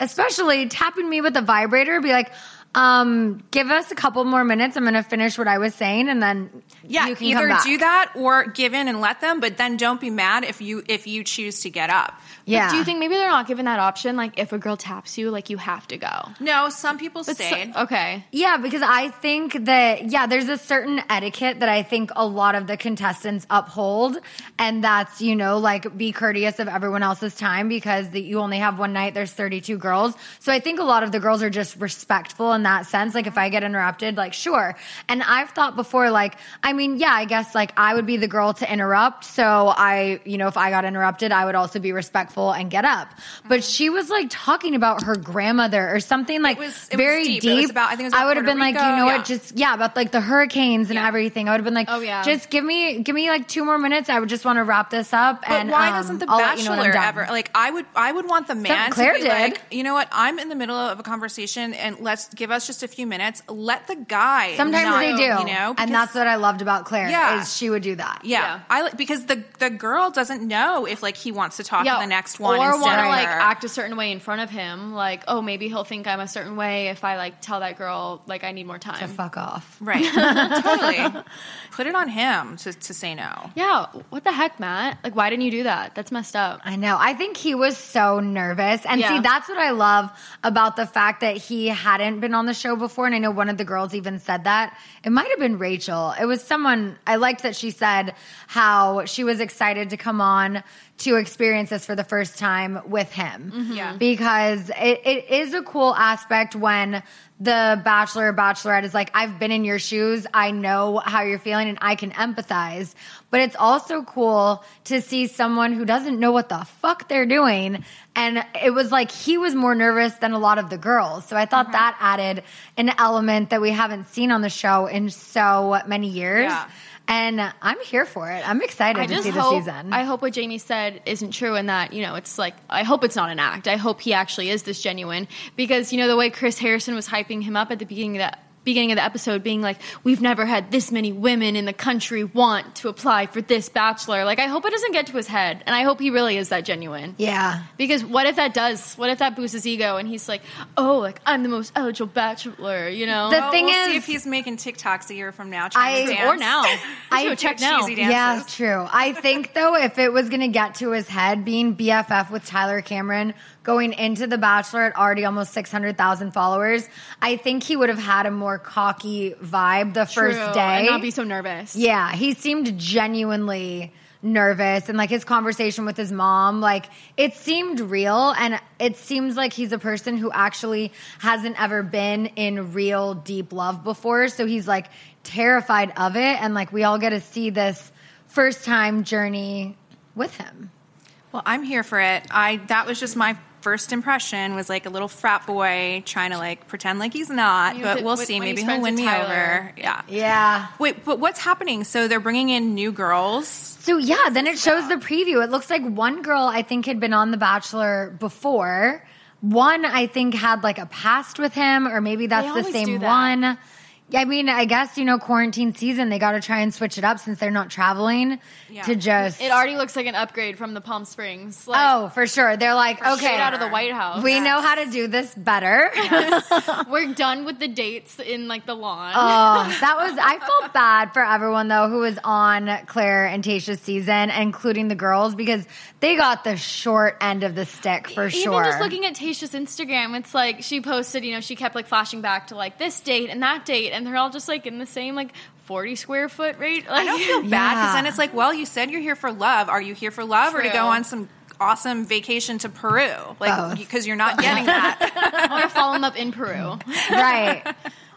Especially tapping me with a vibrator, be like, um, give us a couple more minutes. I'm going to finish what I was saying, and then Yeah, you can either come back. do that or give in and let them, but then don't be mad if you if you choose to get up. Yeah. But do you think maybe they're not given that option? Like, if a girl taps you, like you have to go. No, some people But so- stayed. okay. Yeah, because I think that yeah, there's a certain etiquette that I think a lot of the contestants uphold, and that's you know like be courteous of everyone else's time because the, you only have one night. There's 32 girls, so I think a lot of the girls are just respectful in that sense. Like if I get interrupted, like sure. And I've thought before, like I mean, yeah, I guess like I would be the girl to interrupt. So I, you know, if I got interrupted, I would also be respectful and get up. But she was like talking about her grandmother or something like was- it was very deep. deep. It about- I think it was about would have been like, you know yeah. what, just yeah, about like the hurricanes and everything. I would have been like, Oh, yeah. just give me give me like two more minutes. I would just want to wrap this up. But and why um, doesn't the I'll let you know bachelor ever like I would I would want the man Claire to be did. like, you know what, I'm in the middle of a conversation and let's give us just a few minutes. Let the guy Sometimes not- they do, you know, and that's what I loved about Claire. Yeah. is she would do that. yeah, Yeah. I like because the the girl doesn't know if like he wants to talk to the next one or instead want to of like act a certain way in front of him. Like, oh, maybe he'll think I'm a certain way if I like tell that girl like I need more time. To fuck off. right, totally. Put it on him to to say no. Yeah, what the heck, Matt? Like, why didn't you do that? That's messed up. I know. I think he was so nervous. And Yeah. see, that's what I love about the fact that he hadn't been on the show before. And I know one of the girls even said that. It might have been Rachel. It was someone, I liked that she said how she was excited to come on to experience this for the first time with him. Mm-hmm. Yeah. Because it, it is a cool aspect when the bachelor or bachelorette is like, I've been in your shoes. I know how you're feeling and I can empathize. But it's also cool to see someone who doesn't know what the fuck they're doing. And it was like he was more nervous than a lot of the girls. So I thought Mm-hmm. that added an element that we haven't seen on the show in so many years. Yeah. And I'm here for it. I'm excited I to see the season. I hope what Jamie said isn't true and that you know it's like I hope it's not an act. I hope he actually is this genuine because you know the way Chris Harrison was hyping him up at the beginning of the beginning of the episode being like we've never had this many women in the country want to apply for this bachelor. Like I hope it doesn't get to his head and I hope he really is that genuine. yeah. Because what if that does? What if that boosts his ego and he's like, "Oh, like I'm the most eligible bachelor," you know? The Well, thing we'll is- see if he's making TikToks a year from now. Trying to I- dance. or now. I- I check Do now. cheesy dances. Yeah, true. I think though, if it was going to get to his head, being BFF with Tyler Cameron, going into The Bachelor at already almost six hundred thousand followers, I think he would have had a more cocky vibe the first day. and not be so nervous. Yeah, he seemed genuinely nervous and like his conversation with his mom, like it seemed real and it seems like he's a person who actually hasn't ever been in real deep love before. So he's like terrified of it and like we all get to see this first time journey with him. Well, I'm here for it. I that was just my first impression was like a little frat boy trying to like pretend like he's not, He but was- we'll when- see. Maybe he'll win me Tyler. over. Yeah. Yeah. Wait, but what's happening? So they're bringing in new girls. So yeah, then it shows the preview. It looks like one girl I think had been on The Bachelor before. One I think had like a past with him, or maybe that's the same do that. one. Yeah, I mean, I guess you know, quarantine season they got to try and switch it up since they're not traveling Yeah. to just. It already looks like an upgrade from the Palm Springs. Like, oh, for sure. They're like, okay, straight out of the White House. we know how to do this better. We're done with the dates in like the lawn. Oh, that was. I felt bad for everyone though who was on Claire and Tasha's season, including the girls, because they got the short end of the stick for Even sure. just looking at Tasha's Instagram, it's like she posted, you know, she kept like flashing back to like this date and that date, and they're all just like in the same like 40 square foot rate. Like, I don't feel bad because Yeah. then it's like, well, you said you're here for love. Are you here for love or to go on some awesome vacation to Peru? Like because you're not getting that. I want to follow them up in Peru. right.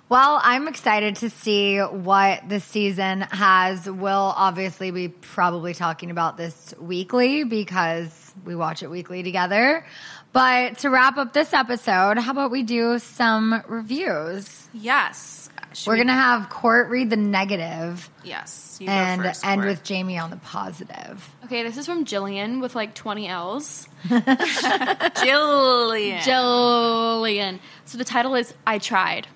Well, I'm excited to see what the season has. We'll obviously be probably talking about this weekly because we watch it weekly together. But to wrap up this episode, how about we do some reviews? yes. Should We're we- going to have Court read the negative Yes. You go and first, end Court. with Jamie on the positive. Okay, this is from Jillian with like 20 L's. Jillian. Jillian. So the title is I Tried.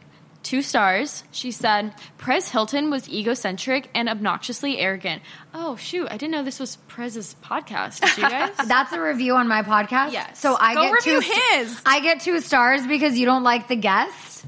Two stars. She said, Perez Hilton was egocentric and obnoxiously arrogant. Oh, shoot. I didn't know this was Perez's podcast. Did you guys? That's a review on my podcast. Yes. So I Go get review two st- his. I get two stars because you don't like the guest.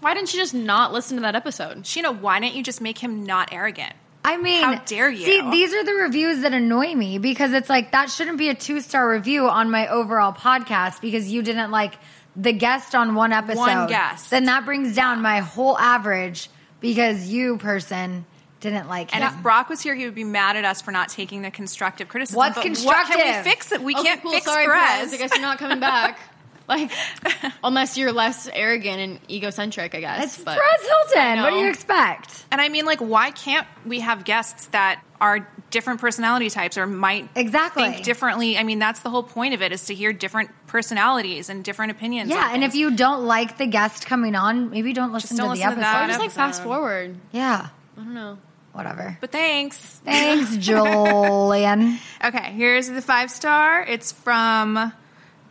Why didn't you just not listen to that episode? Scheana, why didn't you just make him not arrogant? I mean, How dare you. See, these are the reviews that annoy me because it's like that shouldn't be a two star review on my overall podcast because you didn't like the guest on one episode. One guest. Then that brings down my whole average because you person didn't like him. And if Brock was here, he would be mad at us for not taking the constructive criticism. What's But What constructive? can we fix it? We Okay, can't cool. fix Sorry, Perez. Perez. I guess you're not coming back. like, unless you're less arrogant and egocentric, I guess. it's but Perez Hilton. What do you expect? And I mean, like, why can't we have guests that are different personality types or might Exactly. think differently? I mean, that's the whole point of it is to hear different personalities and different opinions. Yeah, and if you don't like the guest coming on, maybe don't listen don't to listen the to episode. that. Or just like episode. fast forward. Yeah, I don't know. whatever. But thanks. Thanks, Julian. Okay, here's the five star. It's from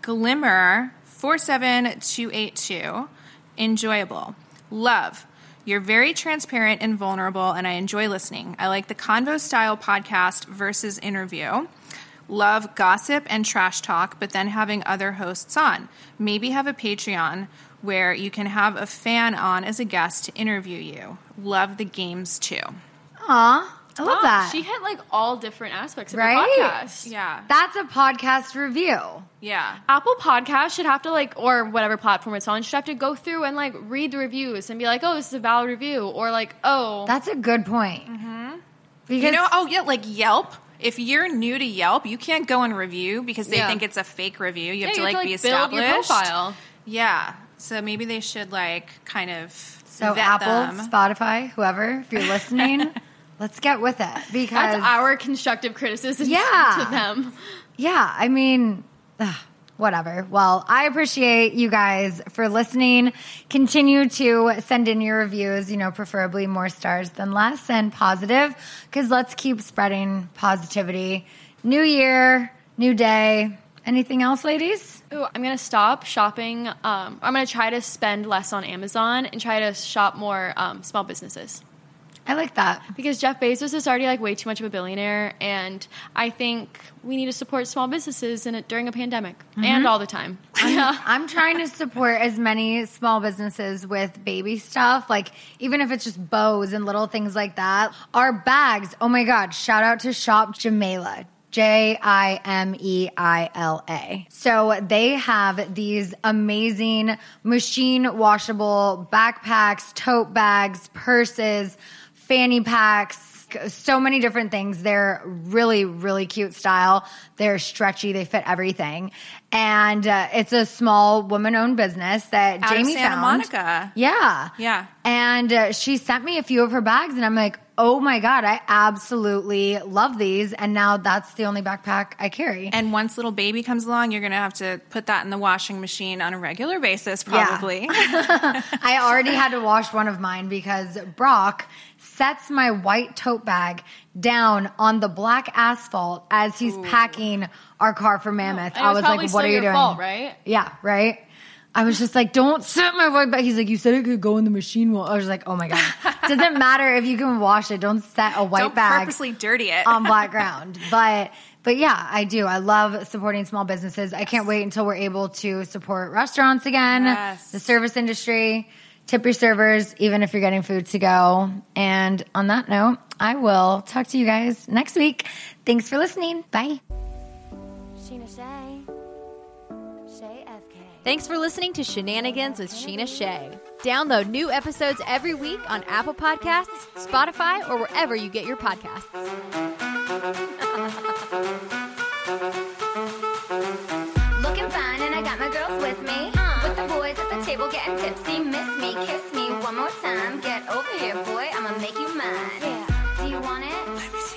Glimmer four seven two eight two. Enjoyable. Love. You're very transparent and vulnerable, and I enjoy listening. I like the convo style podcast versus interview. Love gossip and trash talk, but then having other hosts on. Maybe have a Patreon where you can have a fan on as a guest to interview you. Love the games too. Aw, I love Oh, that. She hit like all different aspects of Right? the podcast. Yeah. That's a podcast review. Yeah. Apple Podcast should have to like, or whatever platform it's on, should have to go through and like read the reviews and be like, oh, this is a valid review, or like, oh, That's a good point. Mm-hmm. Because You know, oh yeah, like Yelp. If you're new to Yelp, you can't go and review because they Yeah. think it's a fake review. You Yeah, have to you like, have to, be like, build established. your profile. Yeah. So maybe they should like kind of So vet Apple, them. Spotify, whoever, if you're listening, let's get with it because That's our constructive criticism Yeah. to them. Yeah, I mean, ugh, whatever. Well, I appreciate you guys for listening. Continue to send in your reviews, you know, preferably more stars than less and positive, because let's keep spreading positivity. New year, new day. Anything else, ladies? Ooh, I'm gonna stop shopping. Um, I'm gonna try to spend less on Amazon and try to shop more um, small businesses. I like that. Because Jeff Bezos is already like way too much of a billionaire, and I think we need to support small businesses in it during a pandemic mm-hmm. and all the time. I'm trying to support as many small businesses with baby stuff, like even if it's just bows and little things like that. Our bags, oh my God, shout out to Shop Jamela. J I M E I L A. So they have these amazing machine washable backpacks, tote bags, purses, fanny packs, so many different things. They're really, really cute style. They're stretchy. They fit everything. And uh, it's a small woman owned business that Out of Jamie Santa found. Monica. Yeah. Yeah. And uh, she sent me a few of her bags, and I'm like, oh my God, I absolutely love these. And now that's the only backpack I carry. And once little baby comes along, you're going to have to put that in the washing machine on a regular basis, Yeah. probably. I already had to wash one of mine because Brock sets my white tote bag down on the black asphalt as he's packing our car for Mammoth. I was like, "What are you doing?" fault, right? Yeah, right. I was just like, "Don't set my white bag." He's like, "You said it could go in the machine." Well, I was like, "Oh my god, doesn't matter if you can wash it. Don't set a white Don't bag purposely dirty it. on black ground." But but yeah, I do. I love supporting small businesses. I can't wait until we're able to support restaurants again, Yes. the service industry. Tip your servers, even if you're getting food to go. And on that note, I will talk to you guys next week. Thanks for listening. Bye. Scheana Shay. Shay FK. Thanks for listening to Scheananigans with Scheana Shay. Download new episodes every week on Apple Podcasts, Spotify, or wherever you get your podcasts. Looking fine, and I got my girls with me. The boys at the table getting tipsy. Miss me, kiss me one more time. Get over here, boy. I'ma make you mine. Yeah. Do you want it? Let me see you shake that.